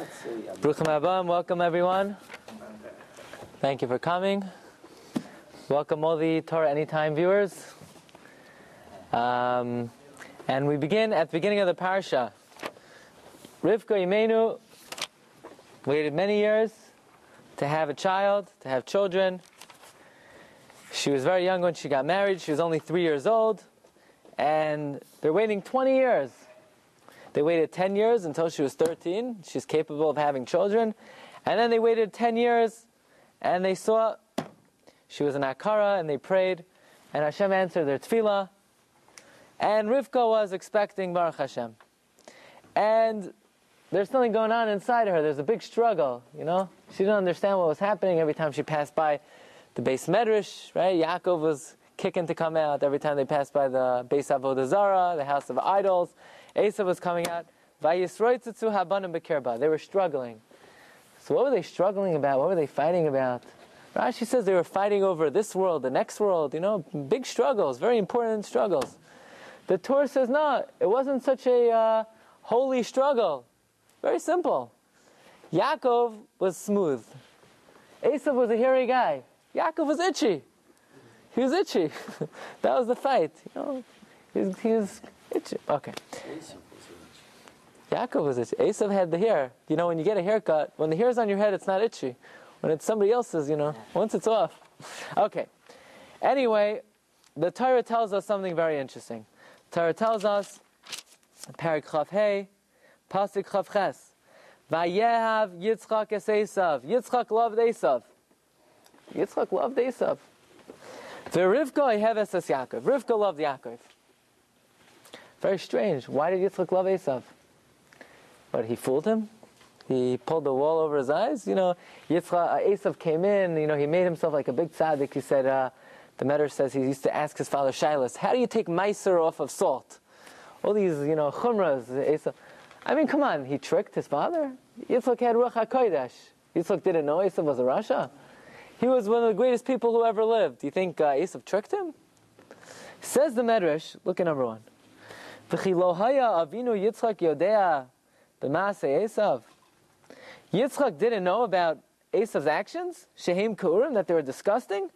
Bruchim Abam, welcome everyone. Thank you for coming. Welcome all the Torah Anytime viewers. Um, and we begin at the beginning of the parsha. Rivka Imenu waited many years to have a child, to have children. She was very young when she got married. She was only three years old. And they're waiting 20 years. They waited 10 years until she was 13. She's capable of having children. And then they waited 10 years and they saw she was an Akara and they prayed. And Hashem answered their tefillah. And Rivka was expecting Baruch Hashem. And there's something going on inside of her. There's a big struggle, you know? She didn't understand what was happening every time she passed by the beis medrash, right? Yaakov was kicking to come out every time they passed by the beis Avodah Zarah, the house of idols. Esav was coming out. They were struggling. So what were they struggling about? What were they fighting about? Rashi says they were fighting over this world, the next world, you know, big struggles, very important struggles. The Torah says, no, it wasn't such a uh, holy struggle. Very simple. Yaakov was smooth. Esav was a hairy guy. Yaakov was itchy. He was itchy. that was the fight. You know, he was, he was itchy. Okay. Yaakov was itchy. Esav had the hair. You know, when you get a haircut, when the hair's on your head, it's not itchy. When it's somebody else's, you know, once it's off. Okay. Anyway, the Torah tells us something very interesting. The Torah tells us, Chav Hey, Pasuk Chav Ches, Vayehav Yitzchak es Esav. Yitzchak loved Esav. Yitzchak loved Esav. Rivka Yeheves es Yaakov. Rivka loved Yaakov. Very strange. Why did Yitzchak love Esav? But he fooled him. He pulled the wall over his eyes. You know, Yitzchak, uh, Esav came in. You know, he made himself like a big tzaddik. He said, uh, the Medrash says he used to ask his father Shilas, how do you take meiser off of salt? All these, you know, chumras. Esav. I mean, come on. He tricked his father. Yitzchak had ruach hakodesh. Yitzchak didn't know Esav was a Rasha. He was one of the greatest people who ever lived. Do you think uh, Esav tricked him? Says the Medrash. Look at number one. Yitzchak didn't know about Esav's actions, Shehem Kurim, that they were disgusting.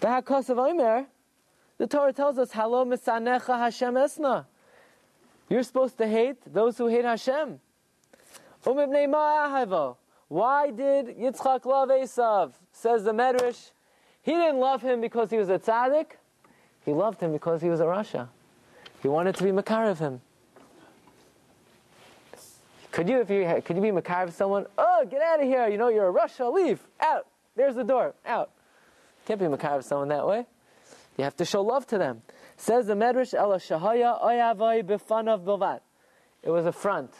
The Torah tells us, Halo misanecha Hashem esna. You're supposed to hate those who hate Hashem. Why did Yitzchak love Esav? Says the Medrash. He didn't love him because he was a tzaddik. He loved him because he was a Rasha. He wanted to be Makar of him. Could you, if you, could you be Makar of someone? Oh, get out of here! You know you're a Rasha. Leave out. There's the door. Out. Can't be Makar of someone that way. You have to show love to them. Says the Medrash, Ela Shahaya Oyavai Bifanav Bilvat. It was a front.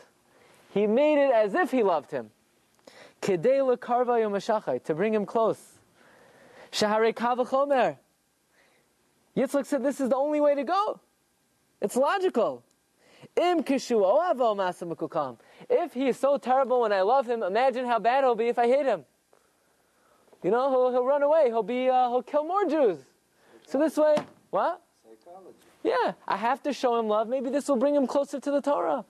He made it as if he loved him. Kedei Yomashachai, to bring him close. Shahare Kavachomer. Yitzchak said, This is the only way to go. It's logical. Im kishu If he is so terrible when I love him, imagine how bad he'll be if I hate him. You know, he'll, he'll run away. He'll be, uh, he'll kill more Jews. So this way, what? Psychology. Yeah, I have to show him love. Maybe this will bring him closer to the Torah.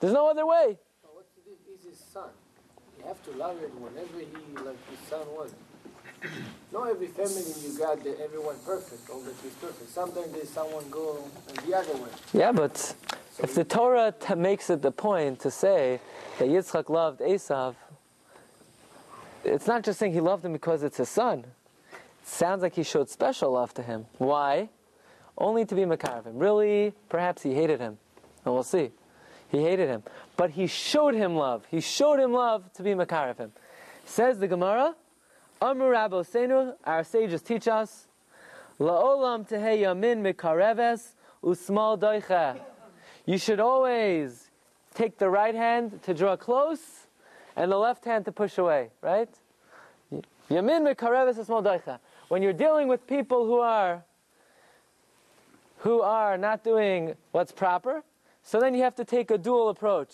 There's no other way. So what's the, he's his son. You have to love him whenever he, like his son was. Not every family you got that everyone perfect, all that is perfect. Sometimes there's someone go the other way. Yeah, but so if the Torah makes it the point to say that Yitzchak loved Esav, it's not just saying he loved him because it's his son. It sounds like he showed special love to him. Why? Only to be Makar him. Really, perhaps he hated him. And we'll see. He hated him. But he showed him love. He showed him love to be Makar him. Says the Gemara, Amr our sages teach us, La'olam tehe yamin mikareves usmal doicha. You should always take the right hand to draw close and the left hand to push away, right? Yamin mikareves usmal doicha. When you're dealing with people who are who are not doing what's proper, so then you have to take a dual approach.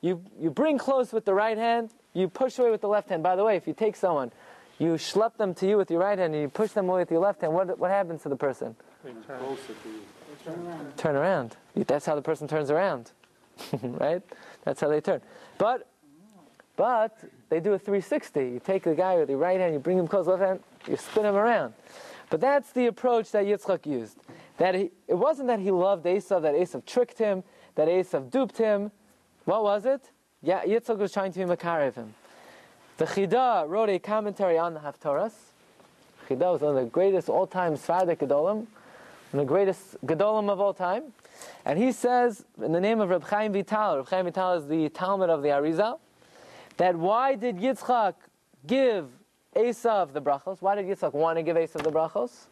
You, you bring close with the right hand, you push away with the left hand. By the way, if you take someone you schlep them to you with your right hand and you push them away with your left hand, what, what happens to the person? Turn around. Turn around. That's how the person turns around. right? That's how they turn. But But they do a 360. You take the guy with your right hand, you bring him close, left hand, you spin him around. But that's the approach that Yitzchak used. That he, it wasn't that he loved Esav, that Esav tricked him, that Esav duped him. What was it? Yeah, Yitzchak was trying to be Makarev him. The Chida wrote a commentary on the Haftarahs. Chida was one of the greatest all-time Sephardic Gedolim, one of the greatest Gedolim of all time. And he says, in the name of Reb Chaim Vital, Reb Chaim Vital is the Talmid of the Arizal, that why did Yitzchak give Esav the brachos? Why did Yitzchak want to give Esav the brachos?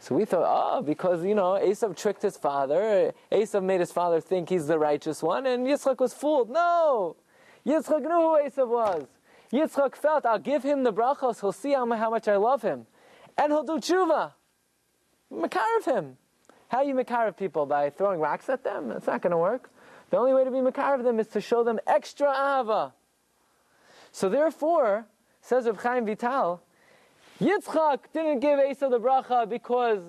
So we thought, oh, because, you know, Esav tricked his father. Esav made his father think he's the righteous one, and Yitzchak was fooled. No! Yitzchak knew who Esav was. Yitzchak felt, I'll give him the brachos, he'll see how, much I love him. And he'll do tshuva. Makarav him. How you makarav people? By throwing rocks at them? That's not going to work. The only way to be makarav them is to show them extra ava. So therefore, says Reb Chaim Vital, Yitzchak didn't give Esav the bracha because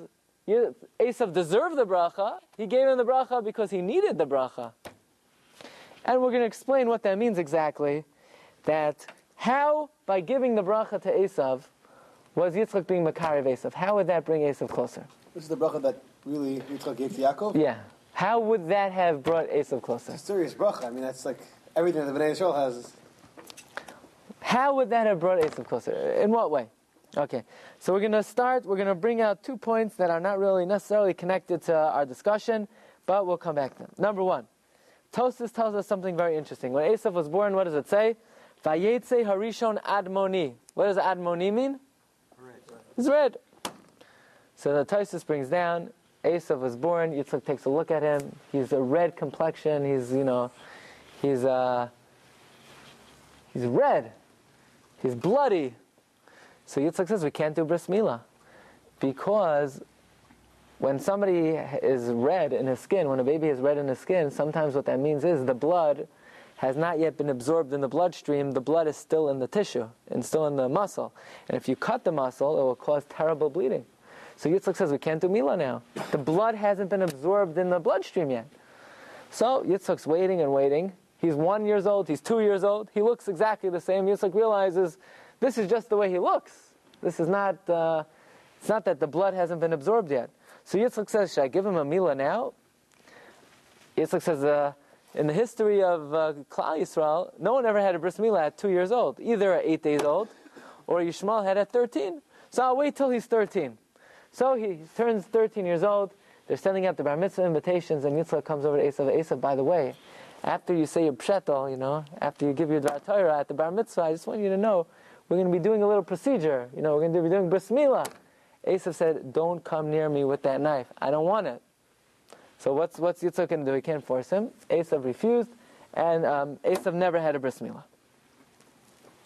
Esav deserved the bracha. He gave him the bracha because he needed the bracha. And we're going to explain what that means exactly. That how, by giving the bracha to Esav, was Yitzchak being Makariv Esav? How would that bring Esav closer? This is the bracha that really Yitzchak gave to Yaakov? Yeah. How would that have brought Esav closer? It's a serious bracha. I mean, that's like everything that the Bnei Israel has. How would that have brought Esav closer? In what way? Okay, so we're going to start, we're going to bring out two points that are not really necessarily connected to our discussion, but we'll come back to them. Number one, Tosis tells us something very interesting. When Esav was born, what does it say? Vayetze harishon admoni. What does admoni mean? Red. It's red. So the Tosis brings down, Esav was born, Yitzchak takes a look at him, he's a red complexion, he's, you know, he's, uh, he's red, he's bloody, so Yitzchak says we can't do bris milah because when somebody is red in his skin, when a baby is red in his skin, sometimes what that means is the blood has not yet been absorbed in the bloodstream. The blood is still in the tissue and still in the muscle. And if you cut the muscle, it will cause terrible bleeding. So Yitzchak says we can't do Mila now. The blood hasn't been absorbed in the bloodstream yet. So Yitzchak's waiting and waiting. He's one years old. He's two years old. He looks exactly the same. Yitzchak realizes this is just the way he looks. This is not, uh, it's not that the blood hasn't been absorbed yet. So Yitzchak says, should I give him a Mila now? Yitzchak says, uh, in the history of uh, Klal Yisrael, no one ever had a bris milah at two years old, either at eight days old, or Yishmael had at 13. So I'll wait till he's 13. So he turns 13 years old. They're sending out the bar mitzvah invitations, and Yitzchak comes over to Esav. Esav, by the way, after you say your pshetel, you know, after you give your dvar Torah at the bar mitzvah, I just want you to know we're going to be doing a little procedure. You know, we're going to be doing bris milah. Esav said, don't come near me with that knife. I don't want it. So what's, what's Yitzchak going to do? He can't force him. Esav refused, and um, Esav never had a bris milah.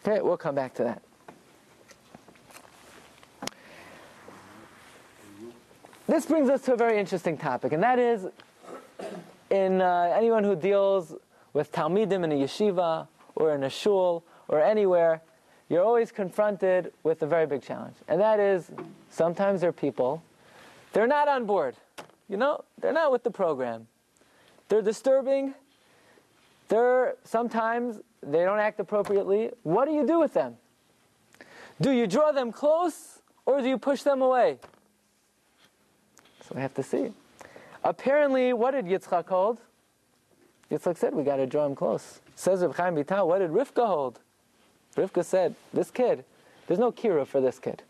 Okay, we'll come back to that. This brings us to a very interesting topic, and that is in uh, anyone who deals with Talmidim in a yeshiva or in a shul or anywhere, you're always confronted with a very big challenge. And that is sometimes there are people, they're not on board. You know, they're not with the program. They're disturbing. They're sometimes they don't act appropriately. What do you do with them? Do you draw them close or do you push them away? So we have to see. Apparently, what did Yitzchak hold? Yitzchak said, we got to draw him close. Says Reb Chaim Vital, what did Rivka hold? Rivka said, This kid, there's no kira for this kid.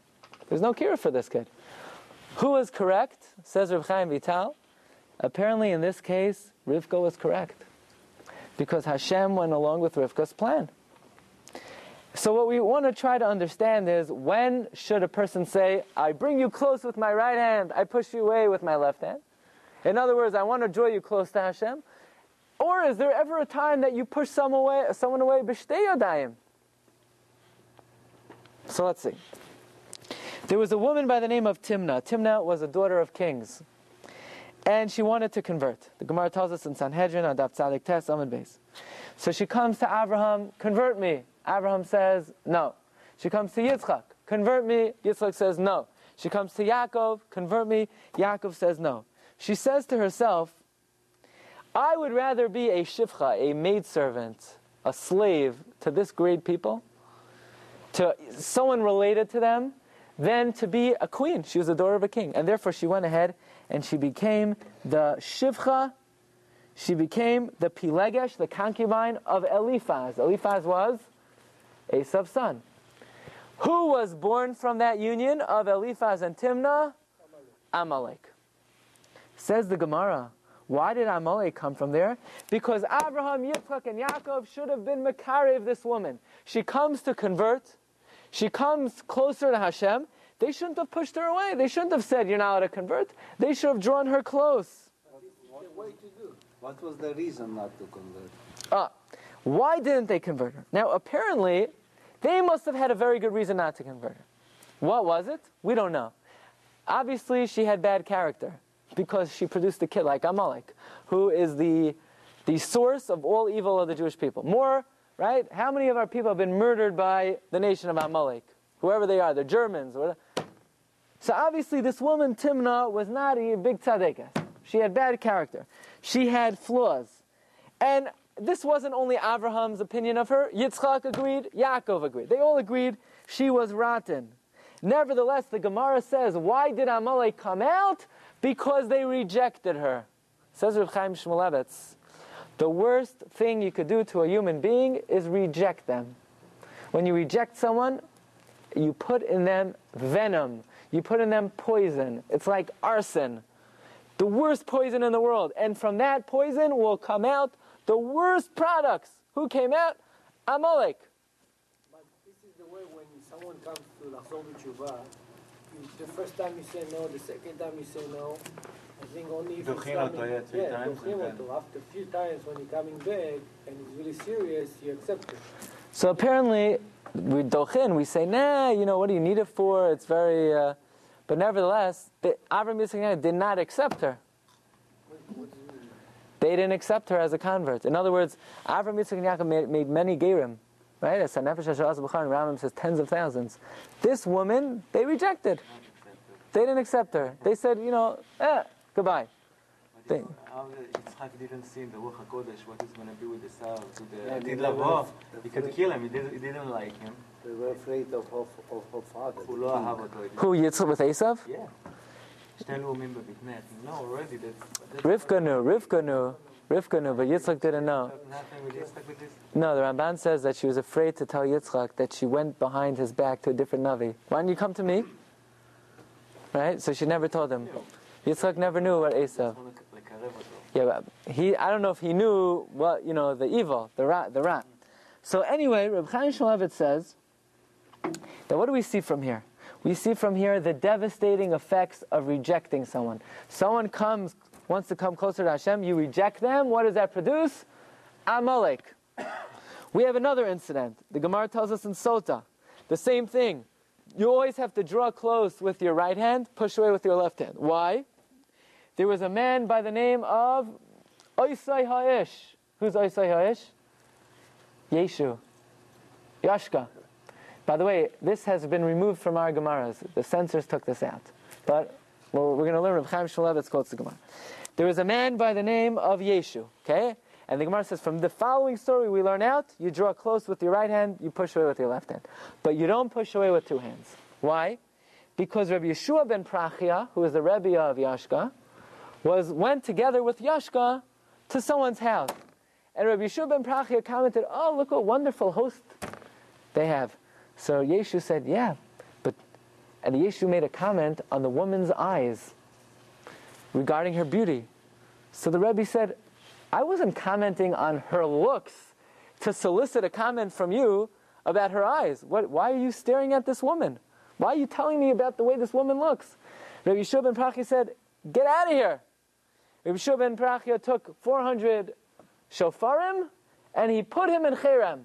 There's no kira for this kid. Who was correct? Says Reb Chaim Vital. Apparently, in this case, Rivka was correct. Because Hashem went along with Rivka's plan. So, what we want to try to understand is when should a person say, I bring you close with my right hand, I push you away with my left hand? In other words, I want to draw you close to Hashem. Or is there ever a time that you push someone away, someone away? So let's see. There was a woman by the name of Timna. Timna was a daughter of kings. And she wanted to convert. The Gemara tells us in Sanhedrin, Adab Tzadik Tes, Amid Beis. So she comes to Abraham, convert me. Abraham says, no. She comes to Yitzchak, convert me. Yitzchak says, no. She comes to Yaakov, convert me. Yaakov says, no. She says to herself, I would rather be a shifcha, a maidservant, a slave, to this great people, to someone related to them, than to be a queen. She was the daughter of a king. And therefore she went ahead and she became the Shivcha, she became the Pilegesh, the concubine of Eliphaz. Eliphaz was Esav's son. Who was born from that union of Eliphaz and Timnah? Amalek. Says the Gemara. Why did Amalek come from there? Because Abraham, Yitzchak, and Yaakov should have been Makarev, this woman. She comes to convert. She comes closer to Hashem. They shouldn't have pushed her away. They shouldn't have said, You're not allowed to convert. They should have drawn her close. What was the reason not to convert? Ah, why didn't they convert her? Now, apparently, they must have had a very good reason not to convert her. What was it? We don't know. Obviously, she had bad character because she produced a kid like Amalek, who is the, the source of all evil of the Jewish people. More, right? How many of our people have been murdered by the nation of Amalek? Whoever they are, they're Germans. So obviously, this woman, Timnah, was not a big tzaddikas. She had bad character. She had flaws. And this wasn't only Abraham's opinion of her. Yitzchak agreed, Yaakov agreed. They all agreed she was rotten. Nevertheless, the Gemara says, why did Amalek come out? Because they rejected her. Says Reb Chaim Shmulevitz, the worst thing you could do to a human being is reject them. When you reject someone, you put in them venom. You put in them poison. It's like arson. The worst poison in the world. And from that poison will come out the worst products. Who came out? Amalek. But this is the way when someone comes to Lachzor B'Tshuva, the first time you say no, the second time you say no, think only if he's coming, yeah, After a few times when he's coming back and he's really serious, you accept it. So apparently, we dochin, we say, nah, you know, what do you need it for? It's very, uh, but nevertheless, the, Avram Yitzchak did not accept her. They didn't accept her as a convert. In other words, Avram Yitzchak Yaakov made, made many gerim, right? As Sanefesh Hashaz B'char Ramam says, tens of thousands. This woman, they rejected. They didn't accept her. They said, you know, eh, Goodbye. Thank you. How uh, didn't see the Ruach HaKodesh, what is going to be with the Sarah to the yeah, Adid Labov. He could kill him. He didn't, he didn't like him. They were afraid of her, of her father. Who, Yitzchak with Esav? Yeah. No, already. That's, Rivka knew, Rivka knew. Rivka knew, but Yitzchak didn't know. No, the Ramban says that she was afraid to tell Yitzchak that she went behind his back to a different Navi. Why don't you come to me? Right? So she never told him. Yitzchak never knew about Esav. Yeah, he, I don't know if he knew what, you know, the evil, the rat, the rat. So anyway, Reb Chaim Shmulevitz says that what do we see from here? We see from here the devastating effects of rejecting someone. Someone comes, wants to come closer to Hashem, you reject them, what does that produce? Amalek. We have another incident. The Gemara tells us in Sota, the same thing. You always have to draw close with your right hand, push away with your left hand. Why? There was a man by the name of Oisai Ha'ish. Who's Oisai Ha'ish? Yeshu. Yashka. By the way, this has been removed from our Gemaras. The censors took this out. But well, we're going to learn Reb Chaim Shmulevitz quotes the Gemara. There was a man by the name of Yeshu. Okay? And the Gemara says, from the following story we learn out, you draw close with your right hand, you push away with your left hand. But you don't push away with two hands. Why? Because Rabbi Yeshua ben Prachia, who is the Rebbe of Yashka, was went together with Yashka to someone's house. And Rabbi Yeshua ben Prachia commented, Oh, look what wonderful host they have. So Yeshu said, Yeah, but and Yeshu made a comment on the woman's eyes regarding her beauty. So the Rebbe said, I wasn't commenting on her looks to solicit a comment from you about her eyes. What, why are you staring at this woman? Why are you telling me about the way this woman looks? Rabbi Yeshua ben Prachia said, Get out of here. Rabbi Yeshua ben Prachia took 400 shofarim and he put him in Cherem.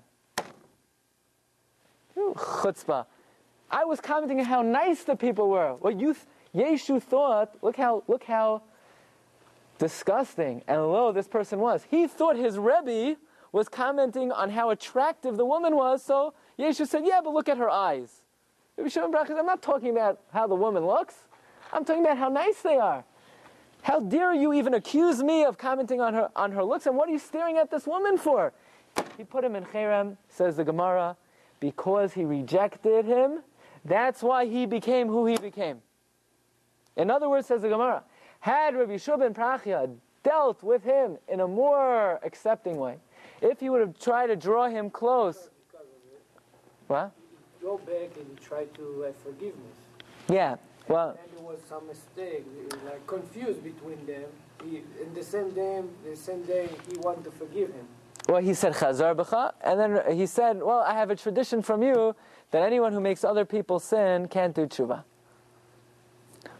Chutzpah. I was commenting on how nice the people were. What you, Yeshu thought, look how, look how disgusting and low this person was. He thought his Rebbe was commenting on how attractive the woman was, so Yeshu said, yeah, but look at her eyes. Rabbi Shimon says, I'm not talking about how the woman looks. I'm talking about how nice they are. How dare you even accuse me of commenting on her, on her looks, and what are you staring at this woman for? He put him in cherem, says the Gemara, because he rejected him. That's why he became who he became. In other words, says the Gemara, had Rabbi Yeshua ben Prachia dealt with him in a more accepting way, if he would have tried to draw him close, Because of it, what? go back and try to have forgiveness. Yeah. Well, And there was some mistake, like confused between them. He, in the same day, the same day, he wanted to forgive him. well, he said chazar b'cha, and then he said, "Well, I have a tradition from you that anyone who makes other people sin can't do tshuva."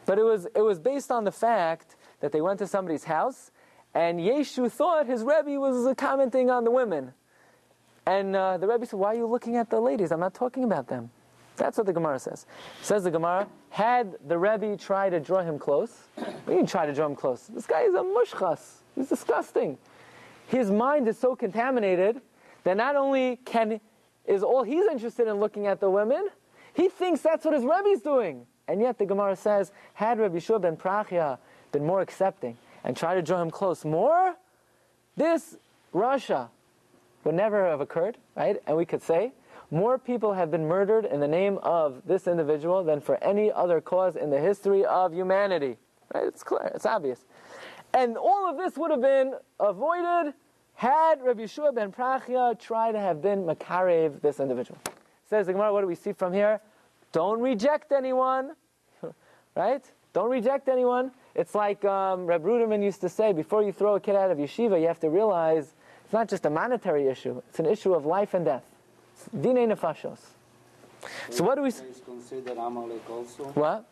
But it was it was based on the fact that they went to somebody's house, and Yeshu thought his rebbe was commenting on the women, and uh, the rebbe said, "Why are you looking at the ladies? I'm not talking about them." That's what the Gemara says. Says the Gemara, had the rebbe tried to draw him close, we didn't try to draw him close. This guy is a mushchas. He's disgusting. His mind is so contaminated that not only can is all he's interested in looking at the women, he thinks that's what his rebbe's doing. And yet the Gemara says, had Rabbi Yeshua ben Prachia been more accepting and tried to draw him close more, this Russia would never have occurred, right? And we could say, more people have been murdered in the name of this individual than for any other cause in the history of humanity. Right? It's clear, it's obvious. And all of this would have been avoided had Rabbi Yeshua ben Prachia tried to have been Makarev, this individual. Says the Gemara, what do we see from here? Don't reject anyone, right? Don't reject anyone. It's like um, Reb Ruderman used to say, before you throw a kid out of yeshiva, you have to realize it's not just a monetary issue, it's an issue of life and death. Dinei nefashos. So what do we is considered Amalek also. What?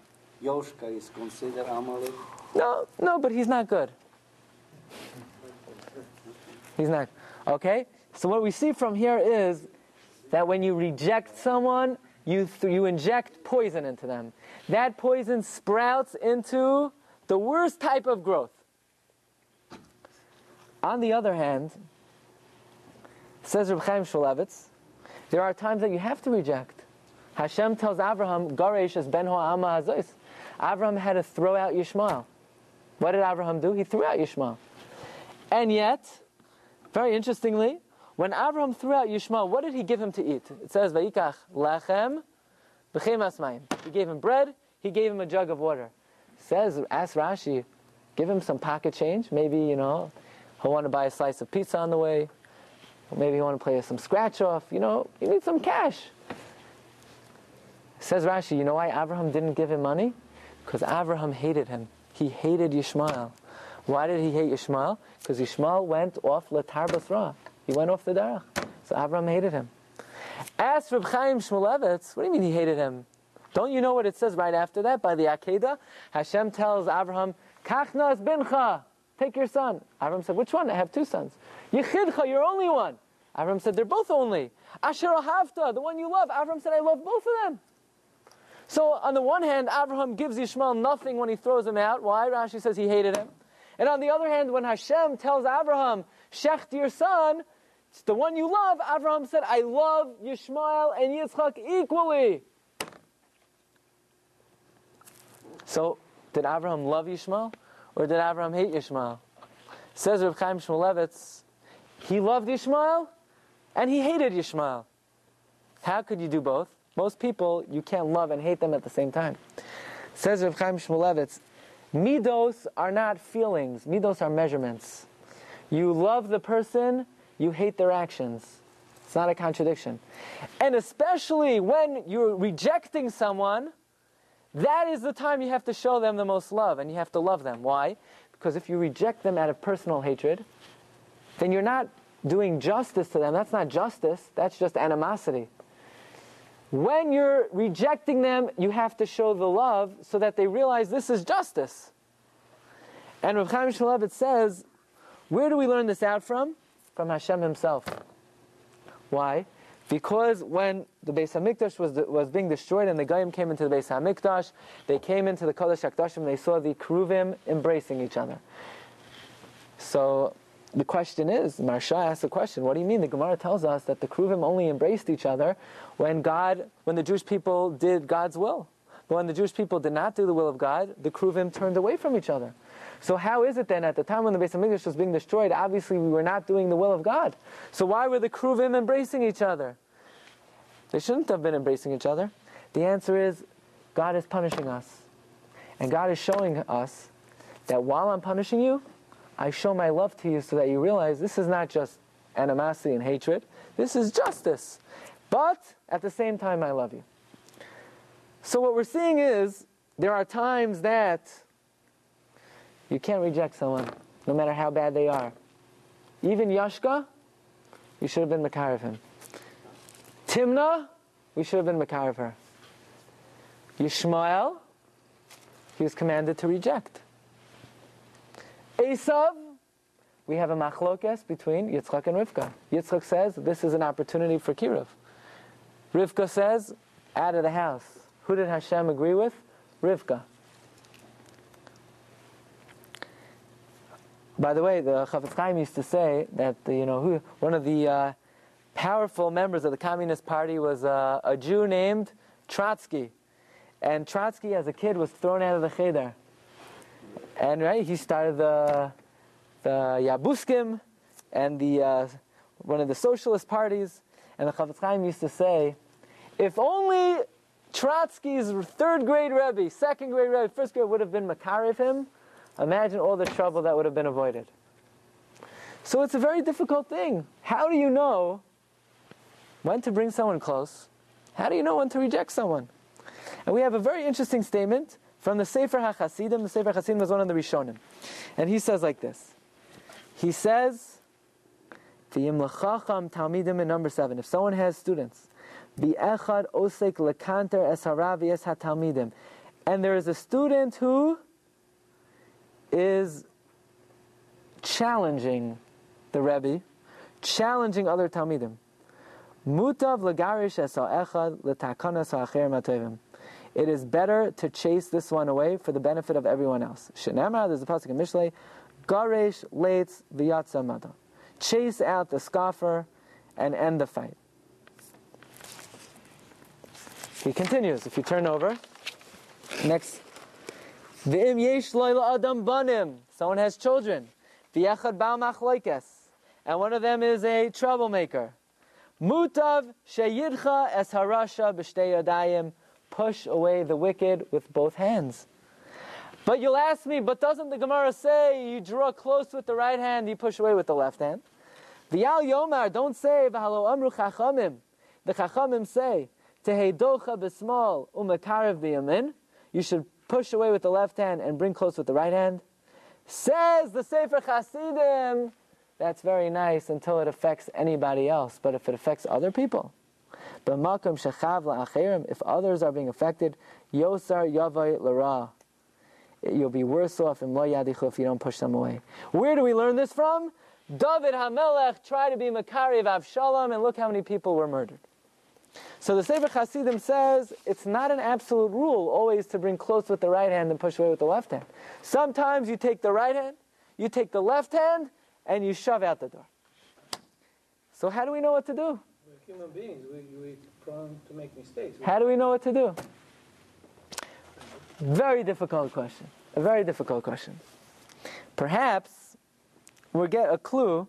Yoshka is considered Amalek. No, no, but he's not good. He's not. Okay? So what we see from here is that when you reject someone, you, th- you inject poison into them. That poison sprouts into the worst type of growth. On the other hand, says Reb Chaim Shmulevitz, there are times that you have to reject. Hashem tells Abraham, Garesh as ben ha'ama hazois. Abraham had to throw out Yishmael. What did Abraham do? He threw out Yishmael. And yet, very interestingly, when Abraham threw out Yishmael, what did he give him to eat? It says, Vayikach lechem b'chem asmayim. He gave him bread, he gave him a jug of water. says, ask Rashi, give him some pocket change. Maybe, you know, he'll want to buy a slice of pizza on the way. Or maybe he'll want to play some scratch off. You know, you need some cash. Says Rashi, you know why Abraham didn't give him money? Because Abraham hated him. He hated Yishmael. Why did he hate Yishmael? Because Yishmael went off Latar Basra. He went off the Derech. So Abraham hated him. Ask Reb Chaim Shmulevitz, what do you mean he hated him? Don't you know what it says right after that by the Akedah? Hashem tells Abraham, Kachnas bincha, take your son. Abraham said, which one? I have two sons. Yechidcha, you're only one. Abraham said, they're both only. Asher Ahavta, the one you love. Abraham said, I love both of them. So on the one hand, Abraham gives Yishmael nothing when he throws him out. Why? Rashi says he hated him. And on the other hand, when Hashem tells Abraham, Shecht your son, it's the one you love, Abraham said, I love Yishmael and Yitzchak equally. So, did Abraham love Yishmael or did Abraham hate Yishmael? Says Reb Chaim Shmulevitz, he loved Yishmael and he hated Yishmael. How could you do both? Most people, you can't love and hate them at the same time. Says Reb Chaim Shmulevitz, midos are not feelings, midos are measurements. You love the person, you hate their actions. It's not a contradiction. And especially when you're rejecting someone, that is the time you have to show them the most love and you have to love them. Why? Because if you reject them out of personal hatred, then you're not doing justice to them. That's not justice, that's just animosity. When you're rejecting them, you have to show the love so that they realize this is justice. And Rav Chaim Shmulevitz says, where do we learn this out from? From Hashem Himself. Why? Because when the Beis Hamikdash was, was being destroyed and the Goyim came into the Beis Hamikdash, they came into the Kodesh HaKadoshim and they saw the Keruvim embracing each other. So the question is, Maharsha asks the question, what do you mean? The Gemara tells us that the Kruvim only embraced each other when God, when the Jewish people did God's will. But when the Jewish people did not do the will of God, the Kruvim turned away from each other. So how is it then at the time when the Beis Hamikdash was being destroyed, obviously we were not doing the will of God. So why were the Kruvim embracing each other? They shouldn't have been embracing each other. The answer is God is punishing us. And God is showing us that while I'm punishing you, I show my love to you so that you realize this is not just animosity and hatred, this is justice. But at the same time, I love you. So what we're seeing is there are times that you can't reject someone, no matter how bad they are. Even Yashka, you should have been Makar of him. Timna, we should have been Makar of her. Yishmael, he was commanded to reject. Esav, we have a machlokes between Yitzchak and Rivka. Yitzchak says this is an opportunity for Kiruv. Rivka says, out of the house. Who did Hashem agree with? Rivka. By the way, the Chafetz Chaim used to say that you know one of the uh, powerful members of the Communist Party was uh, a Jew named Trotsky, and Trotsky, as a kid, was thrown out of the cheder, and right he started the the Yabuskim and the uh, one of the socialist parties, and the Chafetz Chaim used to say, if only Trotsky's third grade Rebbe, second grade Rebbe, first grade would have been Makar of him, imagine all the trouble that would have been avoided. So it's a very difficult thing. How do you know when to bring someone close? How do you know when to reject someone? And we have a very interesting statement from the Sefer HaChasidim. The Sefer HaChasidim was one of the Rishonim. And he says like this. He says, talmidim in number seven. If someone has students, Bi'echad osek lekanter es haravi es hatalmidim. And there is a student who is challenging the Rebbe, challenging other Talmidim. Mutav matovim. It is better to chase this one away for the benefit of everyone else. There's a pasuk in Mishlei, garesh leitz v'yatza mata. Chase out the scoffer and end the fight. He continues. If you turn over, next. V'im yesh adam banim. Someone has children. V'yachad machloikes. And one of them is a troublemaker. Mutav sheyidcha es harasha b'shtei. Push away the wicked with both hands. But you'll ask me, but doesn't the Gemara say you draw close with the right hand, you push away with the left hand? V'yal yomar, don't say, v'halo amru chachamim. The chachamim say, Teheidocha b'smal umakarev b'yamin. You should push away with the left hand and bring close with the right hand. Says the Sefer Chasidim, that's very nice until it affects anybody else. But if it affects other people, if others are being affected, yosar yavai lara. You'll be worse off in lo if you don't push them away. Where do we learn this from? David Hamelech tried to be Makari of Avshalom, and look how many people were murdered. So the Sefer Hasidim says it's not an absolute rule always to bring close with the right hand and push away with the left hand. Sometimes you take the right hand, you take the left hand, and you shove out the door. So how do we know what to do? We're human beings. We, we're prone to make mistakes. How do we know what to do? Very difficult question. A very difficult question. Perhaps we'll get a clue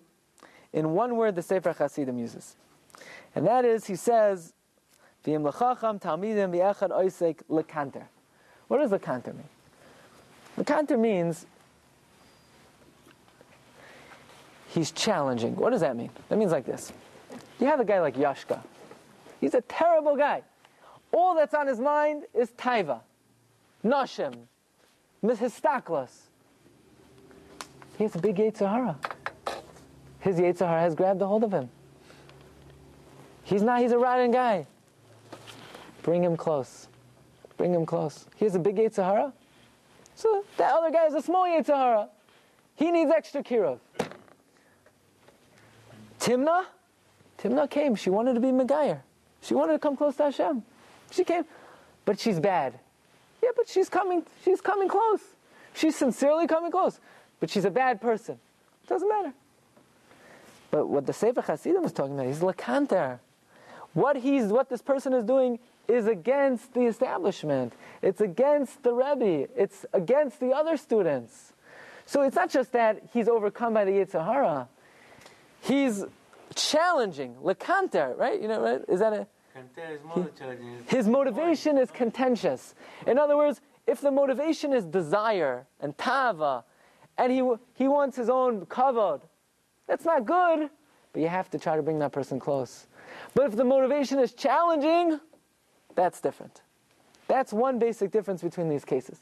in one word the Sefer Hasidim uses. And that is, he says, V'im l'chacham talmidim v'echad oisek lekanter. What does lekanter mean? Lekanter means he's challenging. What does that mean? That means like this. You have a guy like Yashka. He's a terrible guy. All that's on his mind is taiva, nashim, histaklas. He has a big Yetzirah. His Yetzirah has grabbed a hold of him. He's not, he's a rotten guy. Bring him close. Bring him close. He has a big Yetzirah. So that other guy is a small Yetzirah. He needs extra kirov. Timna? Timna came. She wanted to be Megayer. She wanted to come close to Hashem. She came. But she's bad. Yeah, but she's coming, she's coming close. She's sincerely coming close. But she's a bad person. It Doesn't matter. But what the Sefer Hasidim was talking about, he's Lakanter. what he's what this person is doing is against the establishment. It's against the Rebbe. It's against the other students. So it's not just that he's overcome by the Yetzer Hara. He's challenging, lekanter, right? You know, right? Is that a Kanter is more challenging. his motivation is contentious. In other words, if the motivation is desire and tava, and he, he wants his own kavod, that's not good, but you have to try to bring that person close. But if the motivation is challenging, that's different. That's one basic difference between these cases.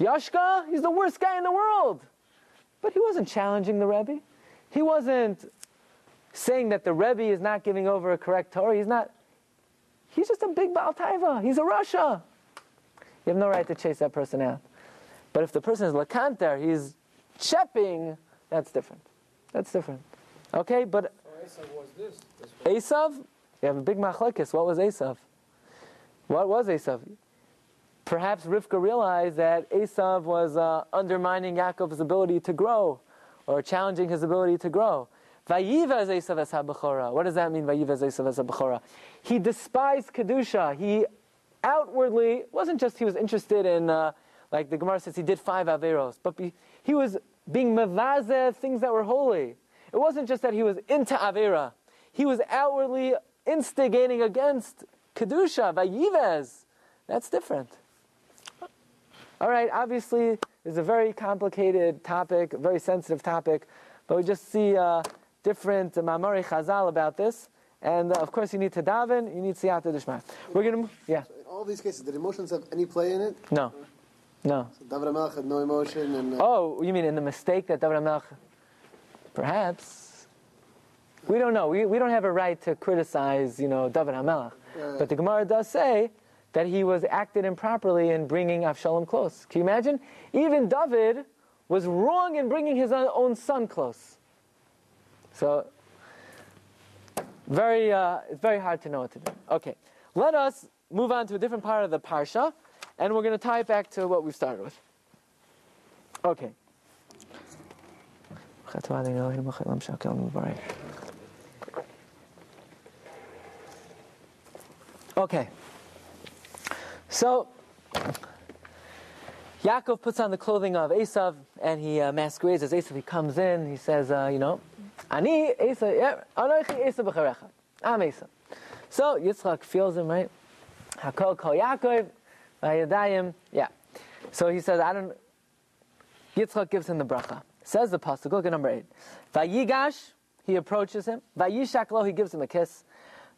Yashka, he's the worst guy in the world. But he wasn't challenging the Rebbe. He wasn't saying that the Rebbe is not giving over a correct Torah. He's not. He's just a big Baal Taiva. He's a Rasha. You have no right to chase that person out. But if the person is Lakanter, he's chepping, that's different. That's different. Okay, but So Esav was this. What- Esav, you have a big machlekes. What was Esav? What was Esav? Perhaps Rivka realized that Esav was uh, undermining Yaakov's ability to grow, or challenging his ability to grow. Vayivaz. What does that mean? Vayivaz. He despised kedusha. He outwardly wasn't just he was interested in, uh, like the Gemara says, he did five averos, but be, he was being mevazeh things that were holy. It wasn't just that he was into avera. He was outwardly instigating against kedusha, vayivez. That's different. All right, obviously, it's a very complicated topic, a very sensitive topic, but we just see uh, different mamari chazal about this. And uh, of course, you need to daven, you need siyata dishma. We're going to, yeah, In all these cases, did emotions have any play in it? no, no. So David HaMelech had no emotion, and uh, Oh, you mean in the mistake that David HaMelech, perhaps? We don't know. We, we don't have a right to criticize, you know, David HaMelech. But the Gemara does say that he was acted improperly in bringing Avshalom close. Can you imagine? Even David was wrong in bringing his own- son close. So, very, uh, it's very hard to know what to do. Okay, let us move on to a different part of the parsha, and we're going to tie it back to what we started with. Okay. Okay. So, Yaakov puts on the clothing of Esav and he uh, masquerades as Esav. He comes in, he says, uh, you know, Ani Esav, yeah, Esav. I'm Esav. So, Yitzchak feels him, right? Hakol kol Yaakov, yeah. So he says, I don't, Yitzchak gives him the bracha. Says the pasuk. Look at number eight. Vayigash, he approaches him. Vayishak lo, he gives him a kiss.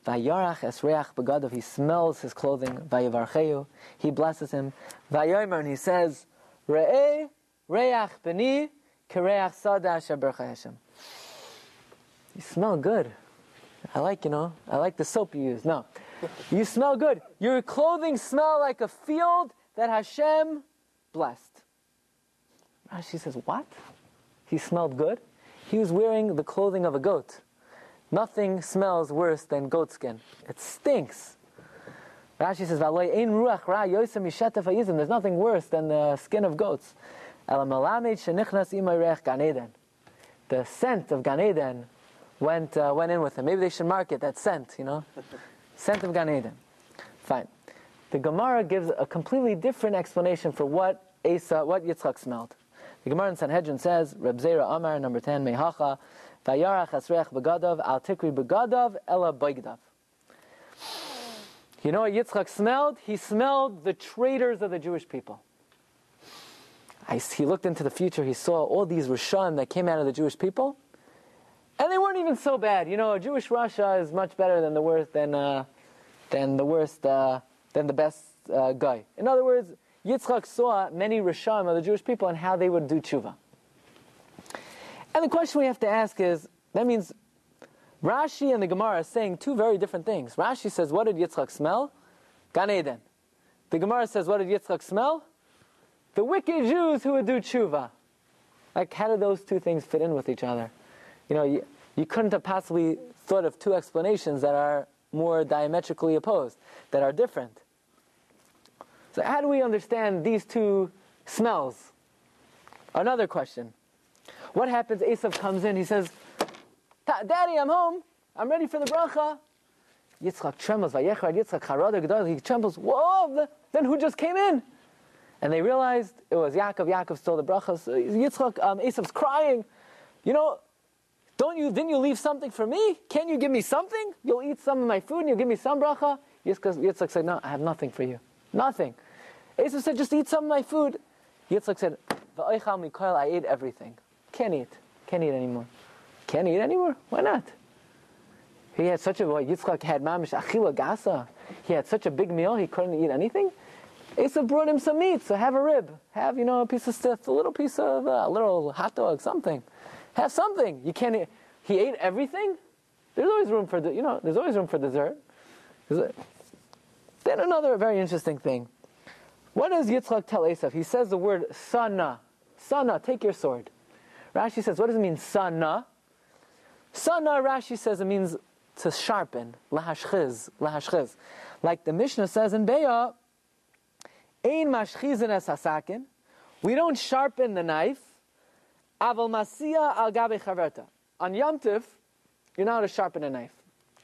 Vayarach esreach begadov, he smells his clothing. Vayivarcheu, he blesses him. Vayomer, and he says, Re'eh reach beni kereach sada. You smell good. I like, you know, I like the soap you use. No. You smell good. Your clothing smell like a field that Hashem blessed. Rashi says, What? He smelled good? He was wearing the clothing of a goat. Nothing smells worse than goat skin. It stinks. Rashi says, "V'aloi ein ruach ra yosem mishetef hayizim." There's nothing worse than the skin of goats. El malamed shenichnas imay reach The scent of Gan Eden went, uh, went in with him. Maybe they should market that scent, you know? scent of Gan Eden. Fine. The Gemara gives a completely different explanation for what Asa, what Yitzchak smelled. The Gemara in Sanhedrin says, Reb Zera Amar, number 10, Mehacha, Begadav, Al Tikri Begadav, Ella Boigdav. You know what Yitzchak smelled? He smelled the traitors of the Jewish people. I, he looked into the future, he saw all these Rishon that came out of the Jewish people, and they weren't even so bad. You know, Jewish Rasha is much better than the worst, than, uh, than the worst, uh, than the best uh, guy. In other words, Yitzchak saw many Rishon of the Jewish people and how they would do tshuva. And the question we have to ask is, that means Rashi and the Gemara are saying two very different things. Rashi says, what did Yitzchak smell? Gan Eden. The Gemara says, what did Yitzchak smell? The wicked Jews who would do tshuva. Like, how do those two things fit in with each other? You know, you, you couldn't have possibly thought of two explanations that are more diametrically opposed, that are different. So, how do we understand these two smells? Another question. What happens? Esav comes in, he says, Daddy, I'm home. I'm ready for the bracha. Yitzchak trembles. Vayechad Yitzchak harada. He trembles. Whoa! Then who just came in? And they realized it was Yaakov. Yaakov stole the brachas. Yitzchak, um, Esav's crying. You know, don't you? Didn't you leave something for me? Can you give me something? You'll eat some of my food and you'll give me some bracha. Yitzchak, said, No, I have nothing for you. Nothing. Esav said, Just eat some of my food. Yitzchak said, I ate everything. Can't eat. Can't eat anymore. Can't eat anymore? Why not? He had such a, Yitzchak had mamish achila gasa. He had such a big meal, he couldn't eat anything. Esav brought him some meat, so have a rib. Have, you know, a piece of stuff, a little piece of, uh, a little hot dog, something. Have something. You can't eat. He ate everything? There's always room for, you know, there's always room for dessert. Then another very interesting thing. What does Yitzchak tell Esav? He says the word sana. Sana, take your sword. Rashi says, what does it mean, sana? Sana, Rashi says, it means to sharpen, lahashchiz, lahashchiz. Like the Mishnah says in Beitzah, ein mashchizin es hasakin, we don't sharpen the knife, aval masiya al gabe chaverta. On Yom Tif, you're not to sharpen a knife.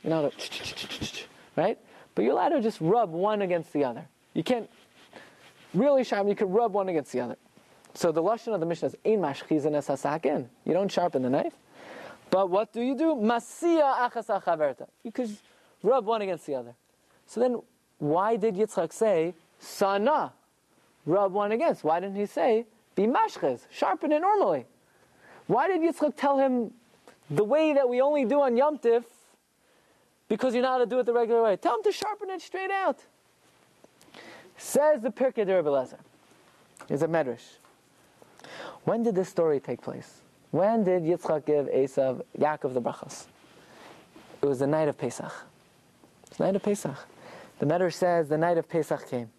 You're not to, right? But you're allowed to just rub one against the other. You can't really sharpen, you can rub one against the other. So the lashon of the Mishnah is ein mashchizin es hasakin. You don't sharpen the knife. But what do you do? Masia achas achaverta. You could rub one against the other. So then, why did Yitzchak say sana? Rub one against. Why didn't he say be mashchiz? Sharpen it normally. Why did Yitzchak tell him the way that we only do on Yom Tif? Because you're not to do it the regular way. Tell him to sharpen it straight out. Says the Pirkei de Rebbe Is a medrash. When did this story take place? When did Yitzchak give Esav Yaakov the brachas? It was the night of Pesach. The night of Pesach. The Medrash says the night of Pesach came.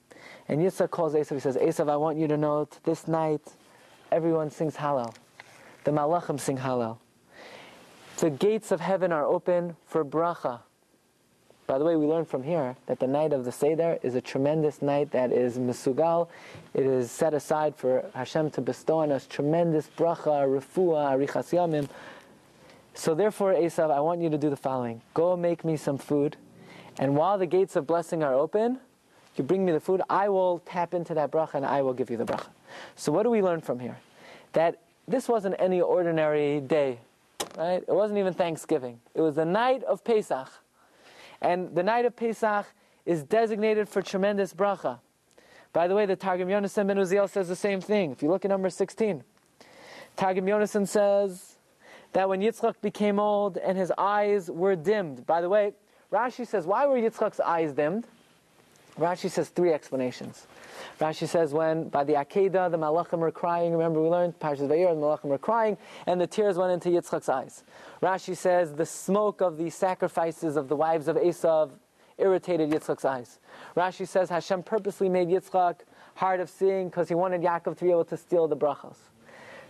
And Yitzchak calls Esav, he says, Esav, I want you to know this night everyone sings Hallel. The Malachim sing Hallel. The gates of heaven are open for bracha. By the way, we learn from here that the night of the Seder is a tremendous night that is Mesugal. It is set aside for Hashem to bestow on us tremendous bracha, refuah, arichas yamim. So therefore, Esav, I want you to do the following. Go make me some food, and while the gates of blessing are open, you bring me the food, I will tap into that bracha and I will give you the bracha. So what do we learn from here? That this wasn't any ordinary day, right? It wasn't even Thanksgiving. It was the night of Pesach. And the night of Pesach is designated for tremendous bracha. By the way, the Targum Yonasan ben Uziel says the same thing. If you look at number 16, Targum Yonasan says that when Yitzchak became old and his eyes were dimmed. By the way, Rashi says, why were Yitzchak's eyes dimmed? Rashi says three explanations. Rashi says when by the Akedah the Malachim were crying. Remember we learned Parshas Vayir the Malachim were crying, and the tears went into Yitzchak's eyes. Rashi says the smoke of the sacrifices of the wives of Esav irritated Yitzchak's eyes. Rashi says Hashem purposely made Yitzchak hard of seeing because he wanted Yaakov to be able to steal the brachos.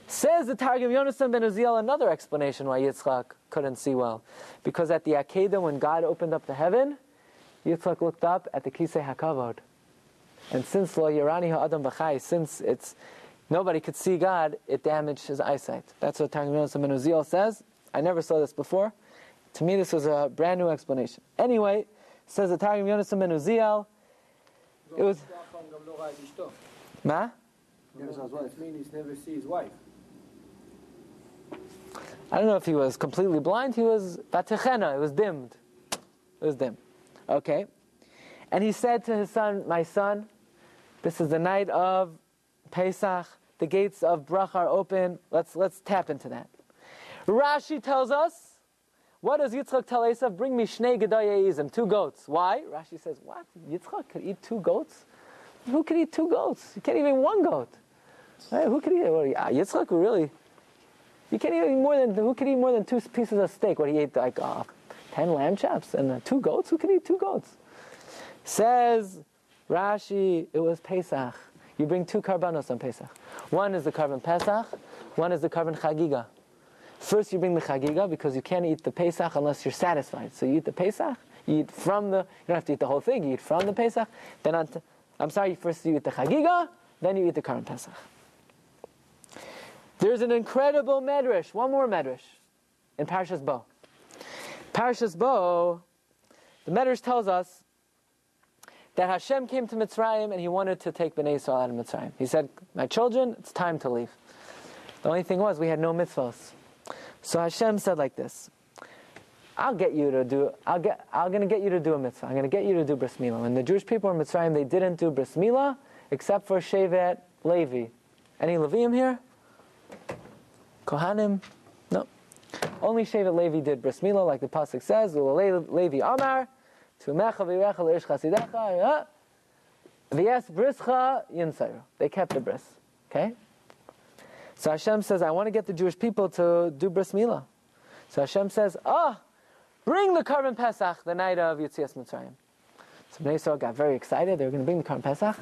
Says the Targum Yonasan ben Uziel another explanation why Yitzchak couldn't see well. Because at the Akedah, when God opened up the heaven, Yitzchak looked up at the Kisei HaKavod. And since Lo Yerani Ha'adam B'chai, since it's nobody could see God, it damaged his eyesight. That's what Targum Yonasan ben Uziel says. I never saw this before. To me, this was a brand new explanation. Anyway, says the Targum Yonasan ben Uziel, it was... Ma? That means he never see his wife. I don't know if he was completely blind. He was batechena. It was dimmed. It was dim. Okay. And he said to his son, "My son, this is the night of Pesach. The gates of bracha are open. Let's let's tap into that." Rashi tells us, what does Yitzchak tell Esav? Bring me shnei gedayizim, two goats. Why? Rashi says, what? Yitzchak could eat two goats? Who could eat two goats? You can't even one goat. Right? Who could eat? Well, Yitzchak really. You can't eat more than who could eat more than two pieces of steak? What he ate like uh, ten lamb chops and uh, two goats. Who can eat two goats? Says Rashi, it was Pesach. You bring two karbanos on Pesach. One is the Karban Pesach. One is the Karban Chagiga. First, you bring the chagiga because you can't eat the Pesach unless you're satisfied. So you eat the Pesach, you eat from the, you don't have to eat the whole thing, you eat from the Pesach. Then on, t- I'm sorry, first you eat the chagiga, then you eat the current Pesach. There's an incredible medrash, one more medrash, in Parshas Bo. Parshas Bo, the Medrash tells us that Hashem came to Mitzrayim and he wanted to take Bnei Israel out of Mitzrayim. He said, My children, it's time to leave. The only thing was, we had no mitzvahs. So Hashem said like this I'll get you to do, I'll get, I'm going to get you to do a mitzvah. I'm going to get you to do bris milah. When the Jewish people in Mitzrayim, they didn't do bris milah except for Shevet Levi. Any Levium here? Kohanim? Only Shevet Levi did bris milah, like the pasuk says. Levi Amar, Tumecha v'yirecha l'irish chasidecha, v'yes brischa yinsayru. They kept the bris. Okay? So Hashem says, I want to get the Jewish people to do bris milah. So Hashem says, ah, bring the Karban Pesach the night of Yitzias Mitzrayim. So Bnei Yisrael got very excited. They were going to bring the Karban Pesach.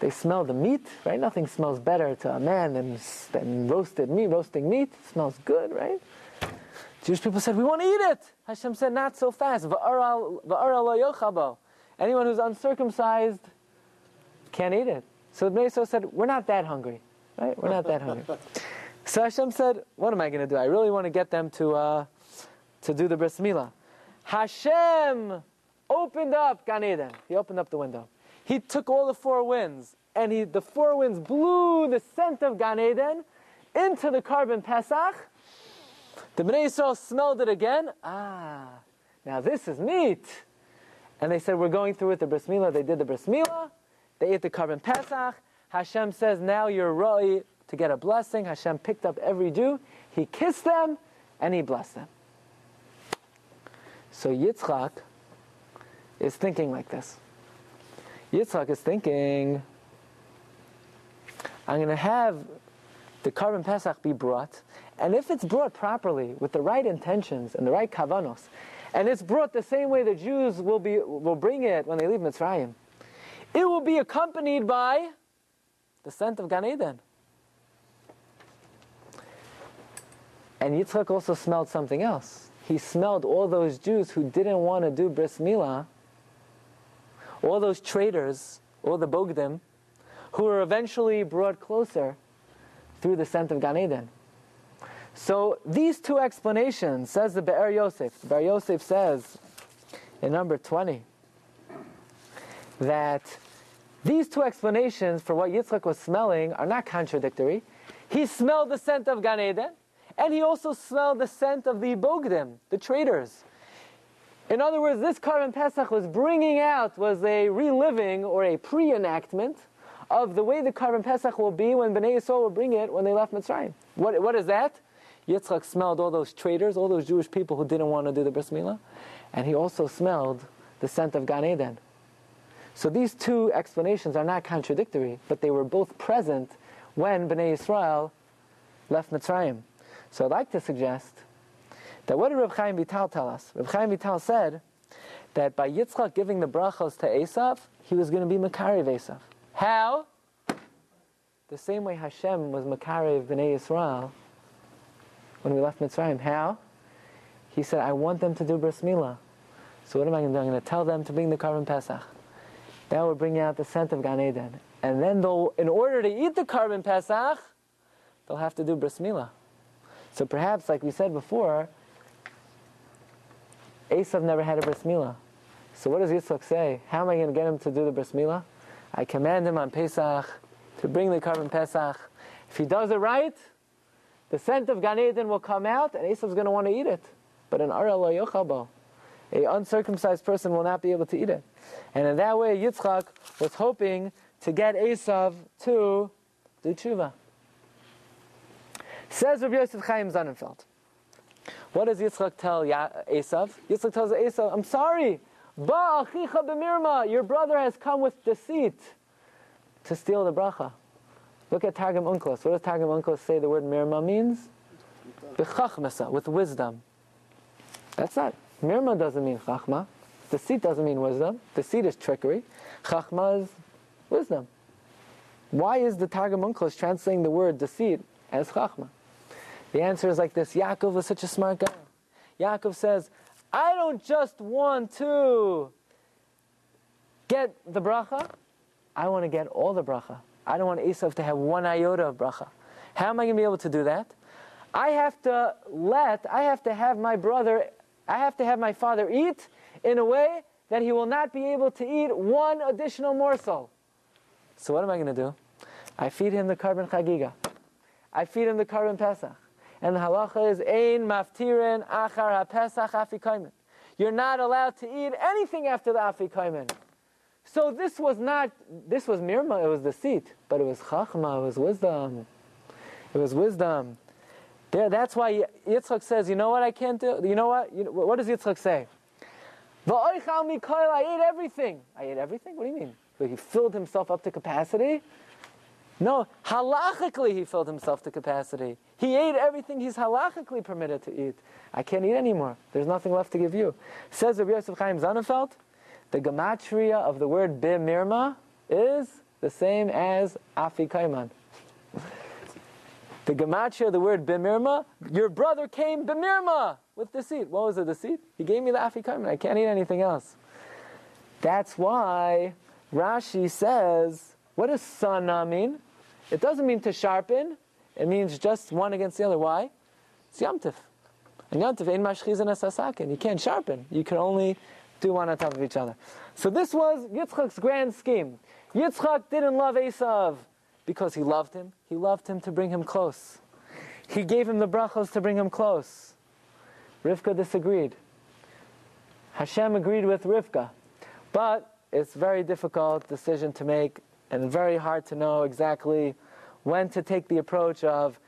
They smelled the meat, right? Nothing smells better to a man than, than roasted meat, roasting meat. It smells good, right? Jewish people said, we want to eat it. Hashem said, not so fast. Anyone who's uncircumcised can't eat it. So the Yisrael said, we're not that hungry, right? We're not that hungry. so Hashem said, what am I going to do? I really want to get them to, uh, to do the bris milah. Hashem opened up Gan Eden. He opened up the window. He took all the four winds, and he, the four winds blew the scent of Gan Eden into the Karban Pesach. The Bnei Yisrael smelled it again. Ah, now this is meat. And they said, we're going through with the bris milah. They did the bris milah. They ate the Karban Pesach. Hashem says, now you're ready to get a blessing. Hashem picked up every Jew. He kissed them, and he blessed them. So Yitzchak is thinking like this. Yitzchak is thinking, I'm going to have the Karban Pesach be brought, and if it's brought properly with the right intentions and the right kavanos, and it's brought the same way the Jews will be will bring it when they leave Mitzrayim, it will be accompanied by the scent of Gan Eden. And Yitzchak also smelled something else. He smelled all those Jews who didn't want to do bris milah, all those traitors, all the bogdim, who were eventually brought closer through the scent of Gan Eden. So these two explanations, says the Be'er Yosef. Be'er Yosef says in number 20 that these two explanations for what Yitzchak was smelling are not contradictory. He smelled the scent of Gan Eden, and he also smelled the scent of the Bogdim, the traitors. In other words, this Karban Pesach was bringing out, was a reliving or a pre-enactment of the way the Karban Pesach will be when Bnei Yisrael will bring it when they left Mitzrayim. What, what is that? Yitzchak smelled all those traitors, all those Jewish people who didn't want to do the bris milah, and he also smelled the scent of Gan Eden. So these two explanations are not contradictory, but they were both present when Bnei Yisrael left Mitzrayim. So I'd like to suggest that what did Reb Chaim Vital tell us? Reb Chaim Vital said that by Yitzchak giving the brachos to Esav, he was going to be Makariv Esav. How? The same way Hashem was Makariv Bnei Yisrael when we left Mitzrayim. How? He said, I want them to do bris milah. So what am I going to do? I'm going to tell them to bring the Karban Pesach. That will bring out the scent of Gan Eden. And then they'll, in order to eat the Karban Pesach, they'll have to do bris milah. So perhaps, like we said before, Esav never had a bris milah. So what does Yitzchak say? How am I going to get him to do the bris milah? I command him on Pesach to bring the Karban Pesach. If he does it right, the scent of Gan Eden will come out, and Esav's going to want to eat it. But an Ara lo yochabo, a uncircumcised person will not be able to eat it. And in that way, Yitzchak was hoping to get Esav to do tshuva. Says Rabbi Yosef Chaim Sonnenfeld. What does Yitzchak tell ya- Esav? Yitzchak tells Esav, I'm sorry, Ba achicha b'mirma, your brother has come with deceit to steal the bracha. Look at Targum Onkelos. What does Targum Onkelos say the word mirma means? B'chachmasa, with wisdom. That's not, mirma doesn't mean chachma. Deceit doesn't mean wisdom. Deceit is trickery. Chachma is wisdom. Why is the Targum Onkelos translating the word deceit as chachma? The answer is like this Yaakov was such a smart guy. Yaakov says, I don't just want to get the bracha, I want to get all the bracha. I don't want Esav to have one iota of bracha. How am I going to be able to do that? I have to let, I have to have my brother I have to have my father eat in a way that he will not be able to eat one additional morsel. So what am I going to do? I feed him the Karban chagiga. I feed him the Karban pesach. And the halacha is ein maftirin achar ha-pesach afikoymen. You're not allowed to eat anything after the afikoymen. So this was not, this was mirma, it was deceit, but it was chachma, it was wisdom. It was wisdom. There, that's why Yitzchak says, you know what I can't do? You know what? You know, what does Yitzchak say? I ate everything. I ate everything? What do you mean? But he filled himself up to capacity? No, halachically he filled himself to capacity. He ate everything he's halachically permitted to eat. I can't eat anymore. There's nothing left to give you. Says Rabbi Yosef Chaim Sonnenfeld, the gematria of the word bimirma is the same as afikaiman. the gematria of the word bimirma, your brother came bimirma with deceit. What was the deceit? He gave me the afikaiman. I can't eat anything else. That's why Rashi says, what does sana mean? It doesn't mean to sharpen. It means just one against the other. Why? It's yamtif. And yamtif, ein mashchizan asasakin. You can't sharpen. You can only do one on top of each other. So this was Yitzchak's grand scheme. Yitzchak didn't love Esav because he loved him. He loved him to bring him close. He gave him the brachos to bring him close. Rivka disagreed. Hashem agreed with Rivka. But it's a very difficult decision to make and very hard to know exactly when to take the approach of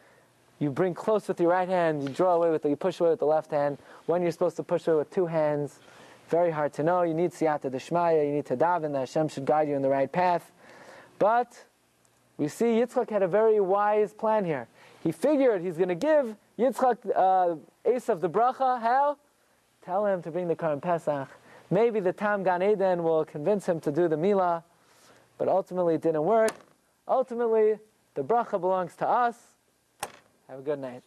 you bring close with your right hand, you draw away with the, you push away with the left hand, when you're supposed to push away with two hands. Very hard to know. You need siyata deshmaya, you need to daven that Hashem should guide you in the right path. But we see Yitzchak had a very wise plan here. He figured he's going to give Yitzchak uh, Esav the bracha. How? Tell him to bring the Karim Pesach. Maybe the Tam Gan Eden will convince him to do the Milah, but ultimately it didn't work. Ultimately, the bracha belongs to us. Have a good night.